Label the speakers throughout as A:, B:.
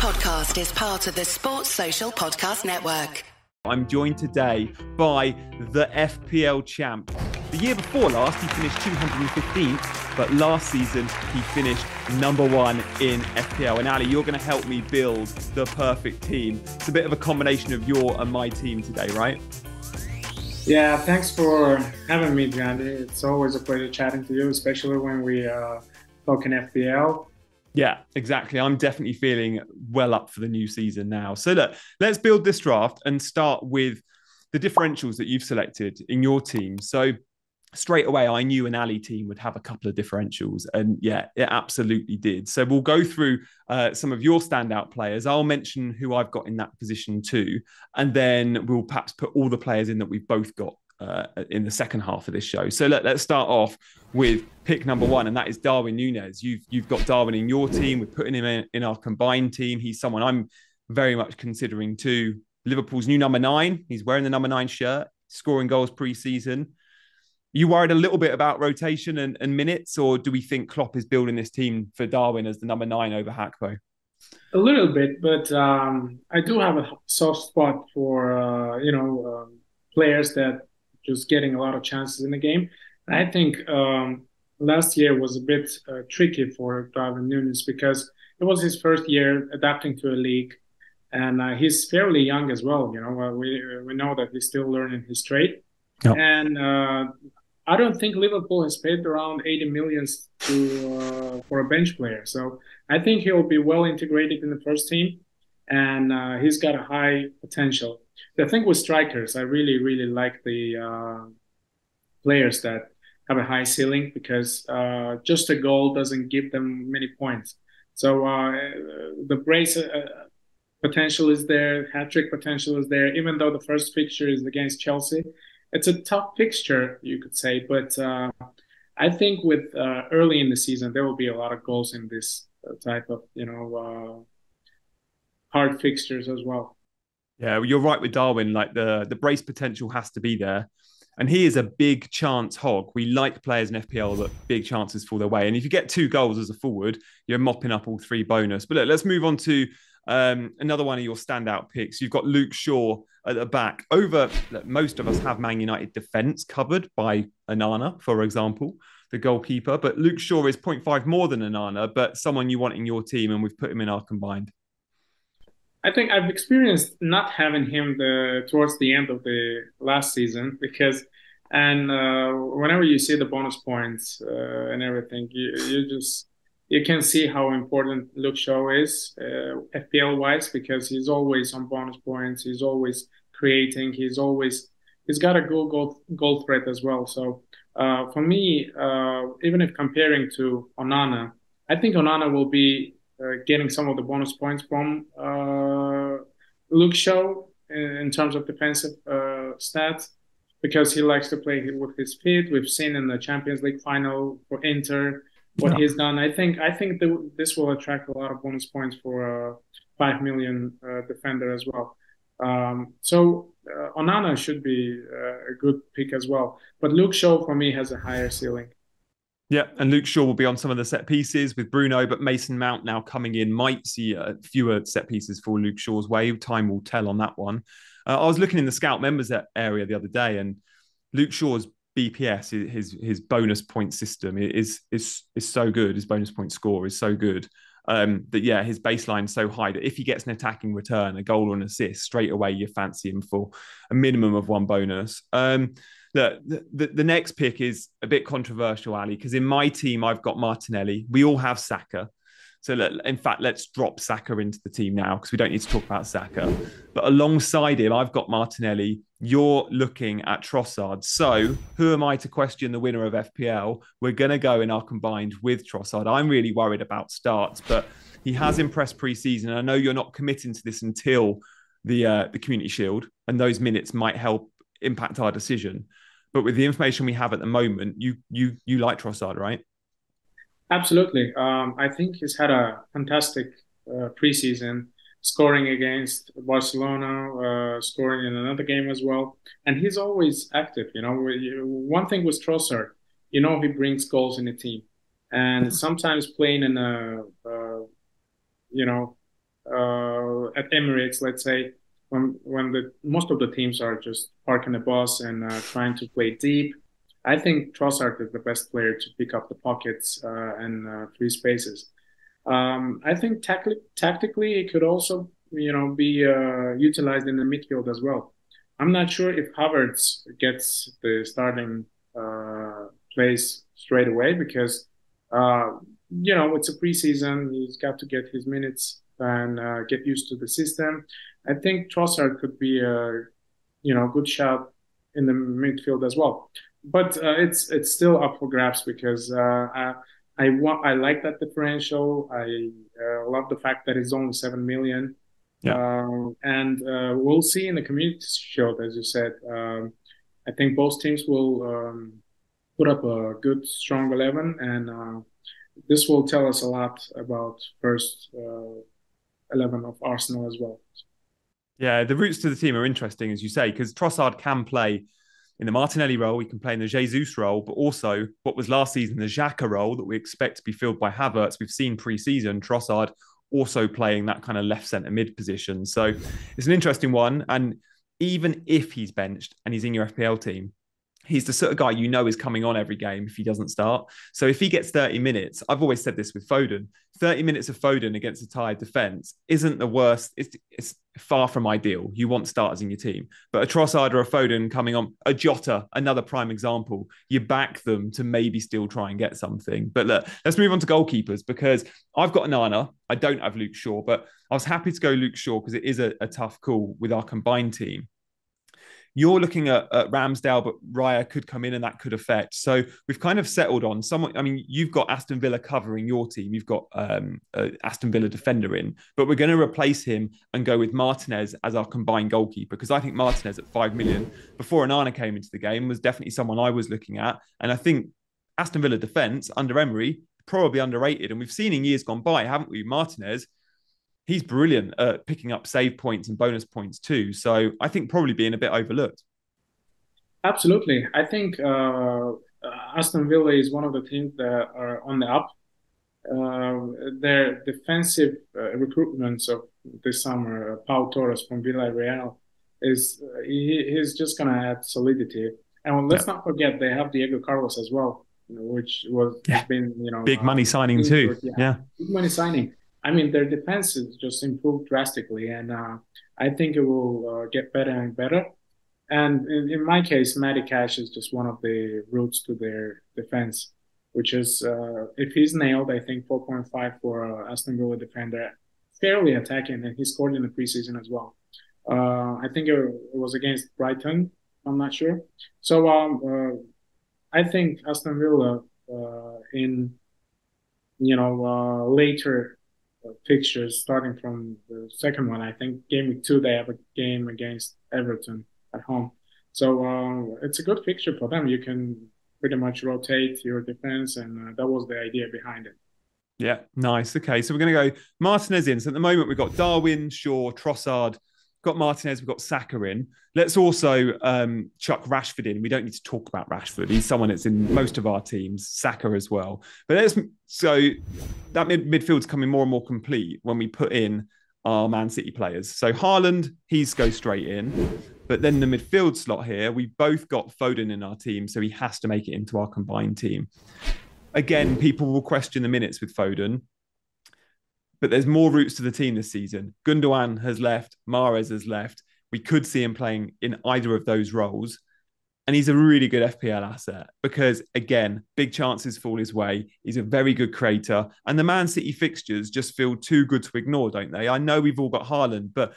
A: podcast is part of the Sports Social Podcast Network.
B: I'm joined today by the FPL champ. The year before last, he finished 215th, but last season he finished number one in FPL. And Ali, you're going to help me build the perfect team. It's a bit of a combination of your and my team today, right?
C: Yeah, thanks for having me, Jandy. It's always a pleasure chatting to you, especially when we uh, talk in FPL.
B: Yeah, exactly. I'm definitely feeling well up for the new season now. So look, let's build this draft and start with the differentials that you've selected in your team. So straight away, I knew an Ali team would have a couple of differentials, and yeah, it absolutely did. So we'll go through uh, some of your standout players. I'll mention who I've got in that position too, and then we'll perhaps put all the players in that we've both got uh, in the second half of this show. So let, us start off with pick number one, and that is Darwin Nunez. You've you've got Darwin in your team. We're putting him in, in our combined team. He's someone I'm very much considering too. Liverpool's new number nine. He's wearing the number nine shirt, scoring goals pre-season. You worried a little bit about rotation and, and minutes, or do we think Klopp is building this team for Darwin as the number nine over Gakpo?
C: A little bit, but um, I do have a soft spot for uh, you know um, players that just getting a lot of chances in the game. I think um, last year was a bit uh, tricky for Darwin Nunez because it was his first year adapting to a league, and uh, he's fairly young as well. You know, uh, we we know that he's still learning his trade, yep. and uh, I don't think Liverpool has paid around 80 millions to uh, for a bench player. So I think he'll be well integrated in the first team, and uh, he's got a high potential the thing with strikers, I really, really like the uh, players that have a high ceiling because uh, just a goal doesn't give them many points. So uh, the brace uh, potential is there, hat trick potential is there. Even though the first fixture is against Chelsea, it's a tough fixture, you could say. But uh, I think with early in the season, there will be a lot of goals in this type of you know hard fixtures as well.
B: Yeah, you're right with Darwin. Like the the brace potential has to be there, and he is a big chance hog. We like players in FPL that big chances fall their way, and if you get two goals as a forward, you're mopping up all three bonus. But look, let's move on to um, another one of your standout picks. You've got Luke Shaw at the back. Over look, most of us have Man United defense covered by Onana, for example, the goalkeeper. But Luke Shaw is 0.5 more than Onana, but someone you want in your team, and we've put him in our combined.
C: I think I've experienced not having him the towards the end of the last season because, and uh, whenever you see the bonus points uh, and everything, you you just you can see how important Luke Shaw is uh, FPL wise because he's always on bonus points. He's always creating. He's always he's got a goal goal goal threat as well. So uh, for me, uh, even if comparing to Onana, I think Onana will be getting some of the bonus points from uh, Luke Shaw in, terms of defensive uh, stats because he likes to play with his feet. We've seen in the Champions League final for Inter what yeah. he's done. I think I think th- this will attract a lot of bonus points for a five million uh, defender as well. Um, so uh, Onana should be uh, a good pick as well. But Luke Shaw for me has a higher ceiling.
B: Yeah, and Luke Shaw will be on some of the set pieces with Bruno, but Mason Mount now coming in might see uh, fewer set pieces for Luke Shaw's way. Time will tell on that one. Uh, I was looking in the scout members area the other day, and Luke Shaw's BPS, his his bonus point system, is is is so good. His bonus point score is so good um, that yeah, his baseline is so high that if he gets an attacking return, a goal or an assist, straight away you fancy him for a minimum of one bonus. Um, the, the, the next pick is a bit controversial, Ali, because in my team I've got Martinelli. We all have Saka. So in fact, let's drop Saka into the team now because we don't need to talk about Saka. But alongside him, I've got Martinelli. You're looking at Trossard. So who am I to question the winner of FPL? We're going to go in our combined with Trossard. I'm really worried about starts, but he has impressed preseason. I know you're not committing to this until the uh, the Community Shield, and those minutes might help impact our decision. But with the information we have at the moment, you you you like Trossard, right?
C: Absolutely. Um, I think he's had a fantastic uh, preseason, scoring against Barcelona, uh, scoring in another game as well, and he's always active. You know, one thing with Trossard, you know, he brings goals in the team, and sometimes playing in a, uh, you know, uh, at Emirates, let's say, when when the most of the teams are just parking the bus and uh, trying to play deep, I think Trossard is the best player to pick up the pockets uh, and uh, free spaces. Um, I think tactically it could also you know be uh, utilized in the midfield as well. I'm not sure if Havertz gets the starting uh, place straight away because uh, you know it's a preseason. He's got to get his minutes and get used to the system. I think Trossard could be a you know good shot in the midfield as well. But uh, it's it's still up for grabs because uh, I I, want, I like that differential. I uh, love the fact that it's only seven million. Yeah. Uh, and uh, we'll see in the community shield, as you said. Um, I think both teams will um, put up a good, strong 11, and uh, this will tell us a lot about first uh, 11 of Arsenal as well.
B: Yeah, the routes to the team are interesting, as you say, because Trossard can play in the Martinelli role, he can play in the Jesus role, but also what was last season the Xhaka role that we expect to be filled by Havertz. We've seen pre-season Trossard also playing that kind of left centre mid position. So it's an interesting one. And even if he's benched and he's in your FPL team, he's the sort of guy you know is coming on every game if he doesn't start. So if he gets 30 minutes, I've always said this with Foden 30 minutes of Foden against a tired defense isn't the worst. It's, it's far from ideal. You want starters in your team. But a Trossard or a Foden coming on, a Jota, another prime example, you back them to maybe still try and get something. But look, let's move on to goalkeepers because I've got Onana. I don't have Luke Shaw, but I was happy to go Luke Shaw because it is a, a tough call with our combined team. You're looking at, at, Ramsdale, but Raya could come in and that could affect. So we've kind of settled on someone. I mean, you've got Aston Villa covering your team. You've got um, Aston Villa defender in, but we're going to replace him and go with Martinez as our combined goalkeeper because I think Martinez at five million before Onana came into the game was definitely someone I was looking at, and I think Aston Villa defence under Emery probably underrated. And we've seen in years gone by, haven't we? Martinez he's brilliant at picking up save points and bonus points too. So I think probably being a bit overlooked.
C: Absolutely. I think uh, Aston Villa is one of the teams that are on the up. Uh, their defensive uh, recruitments of this summer, uh, Pau Torres from Villarreal, is uh, he, he's just going to add solidity. And let's yeah. not forget they have Diego Carlos as well, you know, which was yeah. been you know
B: big money uh, signing too. Yeah. yeah,
C: big money signing. I mean, their defense has just improved drastically, and uh, I think it will uh, get better and better. And in, in, my case, Matty Cash is just one of the routes to their defense, which is uh, if he's nailed, I think 4.5 for uh, Aston Villa defender, fairly attacking, and he scored in the preseason as well. Uh, I think it, it, was against Brighton. I'm not sure. So um, uh, I think Aston Villa in you know later fixtures starting from the second one. I think game week two they have a game against Everton at home, so uh, it's a good fixture for them. You can pretty much rotate your defense, and uh, that was the idea behind it.
B: Yeah, nice. Okay, so we're going to go Martinez in. So at the moment we've got Darwin, Shaw, Trossard, got Martinez, we've got Saka in. Let's also um, chuck Rashford in. We don't need to talk about Rashford. He's someone that's in most of our teams, Saka as well. But let's so that mid, midfield's coming more and more complete when we put in our Man City players. So Haaland, he's go straight in. But then the midfield slot here, we both got Foden in our team, so he has to make it into our combined team. Again, people will question the minutes with Foden but there's more routes to the team this season. Gundogan has left, Mahrez has left. We could see him playing in either of those roles. And he's a really good FPL asset because, again, big chances fall his way. He's a very good creator. And the Man City fixtures just feel too good to ignore, don't they? I know we've all got Haaland, but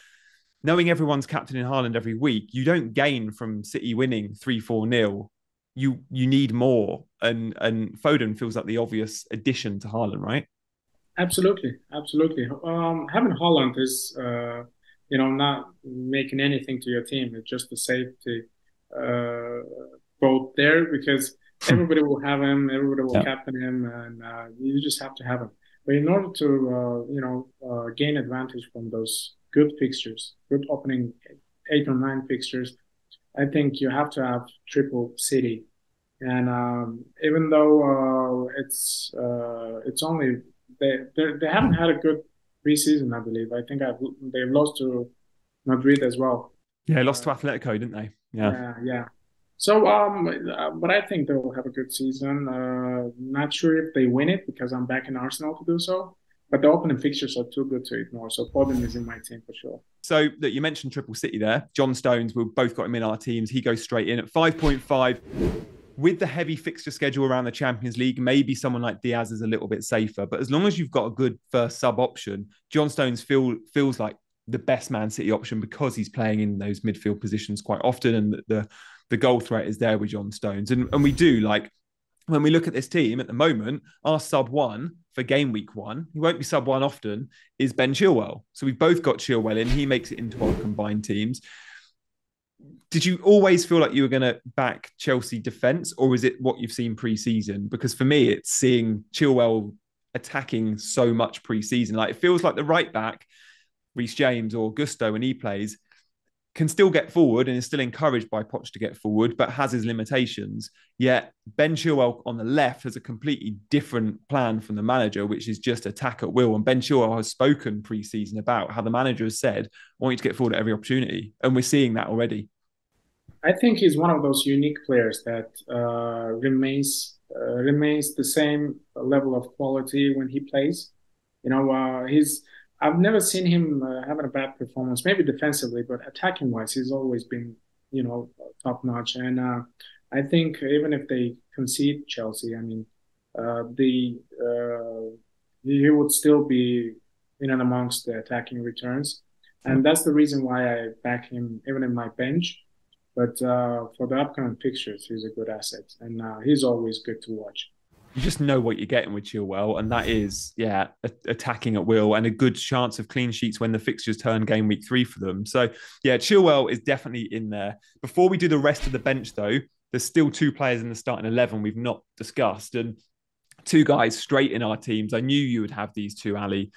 B: knowing everyone's captain in Haaland every week, you don't gain from City winning 3 4 nil. You you need more. And and Foden feels like the obvious addition to Haaland, right?
C: Absolutely, absolutely. Um, having Haaland is, uh, you know, not making anything to your team. It's just a safety uh, boat there because everybody will have him, everybody will yeah. captain him, and uh, you just have to have him. But in order to, uh, you know, uh, gain advantage from those good fixtures, good opening eight or nine fixtures, I think you have to have triple city. And um, even though uh, it's it's only they they haven't had a good preseason, I believe. I think I've, they've lost to Madrid as well.
B: Yeah, lost to Atletico, didn't they?
C: Yeah, yeah. yeah. So, um, but I think they will have a good season. Uh, not sure if they win it because I'm back in Arsenal to do so. But the opening fixtures are too good to ignore. So Foden is in my team for sure.
B: So that you mentioned Triple City there. John Stones, we've both got him in our teams. He goes straight in at 5.5. With the heavy fixture schedule around the Champions League, maybe someone like Diaz is a little bit safer. But as long as you've got a good first sub option, John Stones feel feels like the best Man City option because he's playing in those midfield positions quite often, and the the, the goal threat is there with John Stones. And and we do like when we look at this team at the moment, our sub one for game week one, he won't be sub one often, is Ben Chilwell. So we've both got Chilwell in. He makes it into our combined teams did you always feel like you were going to back Chelsea defense, or is it what you've seen pre-season? Because for me, it's seeing Chilwell attacking so much pre-season. Like it feels like the right back, Reece James or Gusto, when he plays, can still get forward and is still encouraged by Poch to get forward, but has his limitations. Yet Ben Chilwell on the left has a completely different plan from the manager, which is just attack at will. And Ben Chilwell has spoken pre-season about how the manager has said, "I want you to get forward at every opportunity," and we're seeing that already.
C: I think he's one of those unique players that uh, remains uh, remains the same level of quality when he plays. You know, uh, he's I've never seen him uh, having a bad performance, maybe defensively, but attacking wise, he's always been you know top notch. And uh, I think even if they concede Chelsea, I mean, uh, the he would still be in and amongst the attacking returns. And that's the reason why I back him even in my bench but uh, for the upcoming fixtures, he's a good asset, and uh, he's always good to watch.
B: You just know what you're getting with Chilwell, and that is, yeah, a- attacking at will and a good chance of clean sheets when the fixtures turn game week three for them. So, yeah, Chilwell is definitely in there. Before we do the rest of the bench, though, there's still two players in the starting 11 we've not discussed, and two guys straight in our teams. I knew you would have these two, Ali.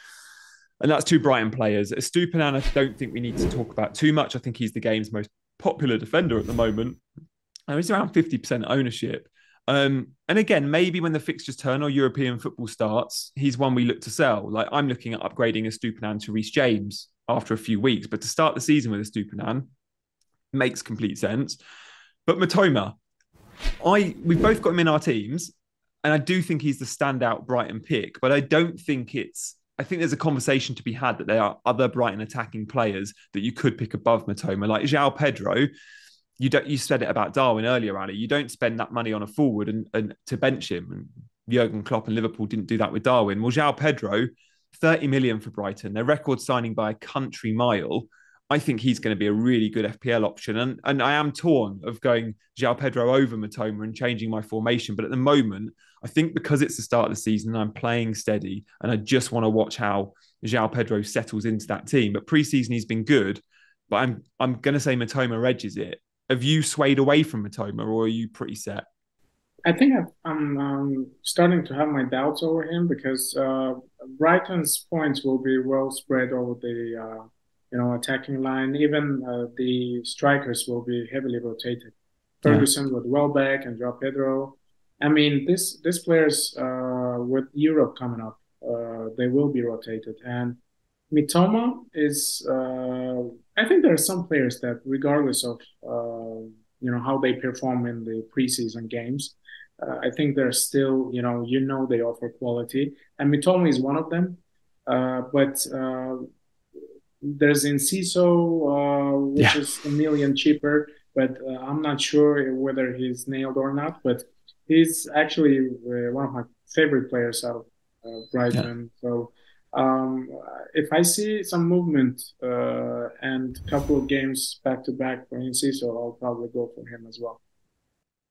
B: And that's two Brighton players. Estupiñán, I don't think we need to talk about too much. I think he's the game's most popular defender at the moment. And he's around 50% ownership. Um, and again, maybe when the fixtures turn or European football starts, he's one we look to sell. Like I'm looking at upgrading Estupiñán to Reece James after a few weeks, but to start the season with Estupiñán makes complete sense. But Mitoma, I we've both got him in our teams, and I do think he's the standout Brighton pick, but I don't think it's I think there's a conversation to be had that there are other Brighton attacking players that you could pick above Mitoma, like João Pedro. You don't. You said it about Darwin earlier, Ali. You don't spend that money on a forward and, and to bench him. And Jurgen Klopp and Liverpool didn't do that with Darwin. Well, João Pedro, 30 million for Brighton, their record signing by a country mile. I think he's going to be a really good FPL option. And, and I am torn of going João Pedro over Mitoma and changing my formation. But at the moment, I think because it's the start of the season, I'm playing steady and I just want to watch how João Pedro settles into that team. But preseason, he's been good. But I'm I'm going to say Mitoma edges it. Have you swayed away from Mitoma or are you pretty set?
C: I think i am um, starting to have my doubts over him because uh, Brighton's points will be well spread over the uh, you know, attacking line. Even uh, the strikers will be heavily rotated. Ferguson yeah. with Welbeck and João Pedro. I mean, this this players uh, with Europe coming up, uh, they will be rotated. And Mitoma is, uh, I think there are some players that, regardless of uh, you know how they perform in the preseason games, uh, I think they're still, you know, you know they offer quality, and Mitoma is one of them. Uh, but there's Enciso, uh, which yeah. is a million cheaper, but uh, I'm not sure whether he's nailed or not. But he's actually uh, one of my favorite players out of Brighton. Yeah. So um, if I see some movement uh, and a couple of games back to back for Enciso, I'll probably go for him as well.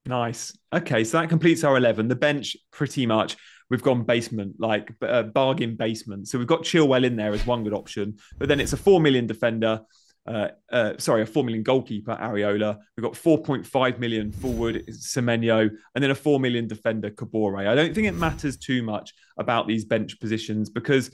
B: Nice. Okay, so that completes our 11. The bench, pretty much, we've gone basement, like uh, bargain basement. So we've got Chilwell in there as one good option, but then it's a 4 million defender. Uh, uh, sorry, a 4 million goalkeeper, Areola. We've got 4.5 million forward, Semenyo, and then a 4 million defender, Kabore. I don't think it matters too much about these bench positions because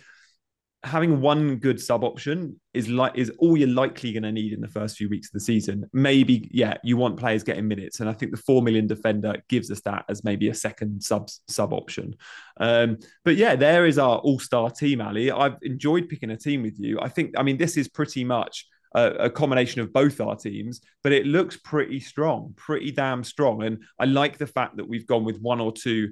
B: having one good sub option is like is all you're likely going to need in the first few weeks of the season. Maybe, yeah, you want players getting minutes, and I think the four million defender gives us that as maybe a second sub sub option. Um, but yeah, there is our all star team, Ali. I've enjoyed picking a team with you. I think, I mean, this is pretty much. A, a combination of both our teams, but it looks pretty strong, pretty damn strong. And I like the fact that we've gone with one or two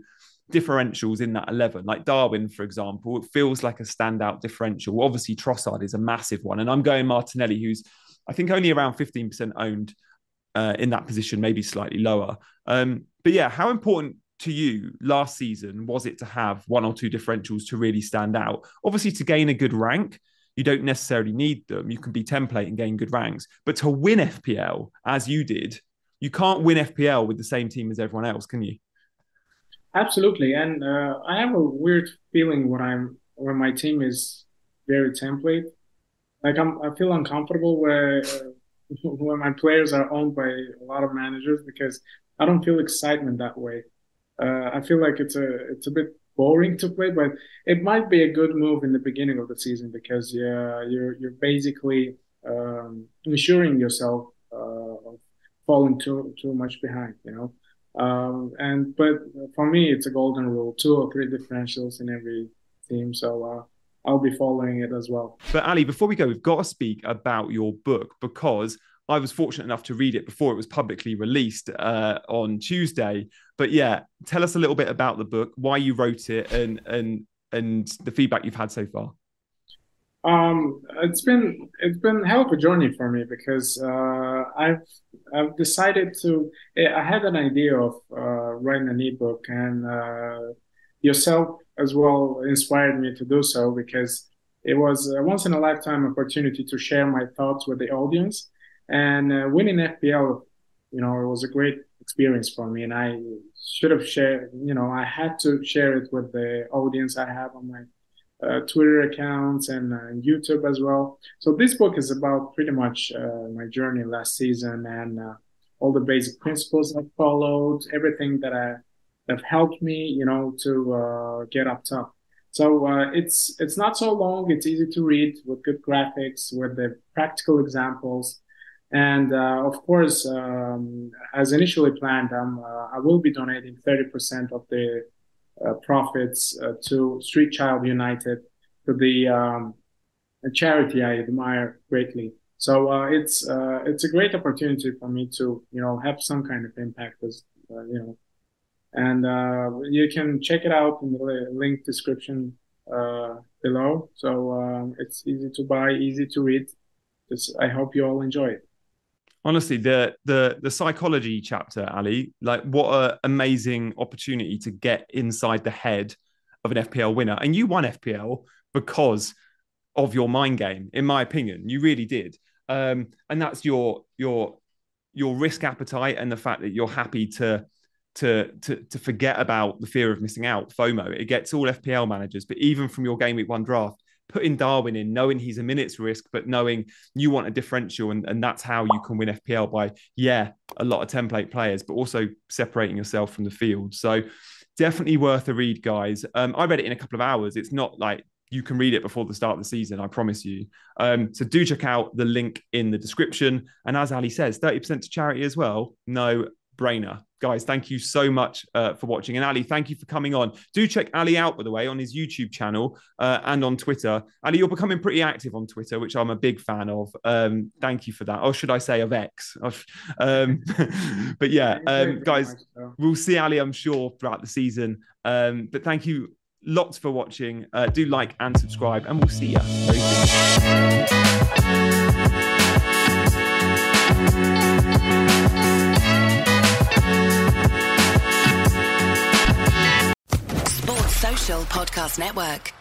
B: differentials in that 11. Like Darwin, for example, it feels like a standout differential. Obviously, Trossard is a massive one. And I'm going Martinelli, who's, I think, only around 15% owned uh, in that position, maybe slightly lower. Um, but yeah, how important to you last season was it to have one or two differentials to really stand out? Obviously, to gain a good rank, you don't necessarily need them. You can be template and gain good ranks. But to win FPL, as you did, you can't win FPL with the same team as everyone else, can you?
C: Absolutely, and uh, I have a weird feeling when I'm when my team is very template. Like I'm, I feel uncomfortable where when my players are owned by a lot of managers because I don't feel excitement that way. Uh, I feel like it's a it's a bit boring to play, but it might be a good move in the beginning of the season because yeah, you're you're basically um, ensuring yourself uh, falling too too much behind. You know. Um, and but for me, it's a golden rule: two or three differentials in every team. So uh, I'll be following it as well.
B: But Ali, before we go, we've got to speak about your book because I was fortunate enough to read it before it was publicly released uh, on Tuesday. But yeah, tell us a little bit about the book, why you wrote it, and and and the feedback you've had so far.
C: Um, it's been it's been hell of a journey for me because uh, I've I've decided to. I had an idea of uh, writing an ebook, and uh, yourself as well inspired me to do so because it was a once in a lifetime opportunity to share my thoughts with the audience. And uh, winning FPL, you know, it was a great experience for me, and I should have shared. You know, I had to share it with the audience I have on my uh, Twitter accounts and uh, YouTube as well. So this book is about pretty much uh, my journey last season and uh, all the basic principles I followed, everything that I that helped me, you know, to uh, get up top. So uh, it's it's not so long. It's easy to read with good graphics, with the practical examples. And of course, um, as initially planned, um, I will be donating 30% of the profits uh, to Street Child United, to the um, charity I admire greatly. So uh, it's it's a great opportunity for me to you know have some kind of impact as you know and uh, you can check it out in the link description uh, below. So um, it's easy to buy, easy to read. Just, I hope you all enjoy it
B: honestly the the the psychology chapter ali like what an amazing opportunity to get inside the head of an fpl winner. And you won fpl because of your mind game in my opinion. You really did. Um, and that's your your your risk appetite and the fact that you're happy to to to to forget about the fear of missing out fomo. It gets all fpl managers but even from your game week one draft putting Darwin in, knowing he's a minutes risk, but knowing you want a differential, and, and that's how you can win FPL by, yeah, a lot of template players, but also separating yourself from the field. So definitely worth a read, guys. Um, I read it in a couple of hours. It's not like you can read it before the start of the season, I promise you. Um, so do check out the link in the description. And as Ali says, 30% to charity as well. No brainer. Guys, thank you so much uh, for watching. And Ali, thank you for coming on. Do check Ali out, by the way, on his YouTube channel uh, and on Twitter. Ali, you're becoming pretty active on Twitter, which I'm a big fan of. Um, thank you for that. Or should I say of X? Um, but yeah, um, guys, we'll see Ali, I'm sure, throughout the season. Um, but thank you lots for watching. Uh, do like and subscribe, and we'll see you very soon.
A: Podcast Network.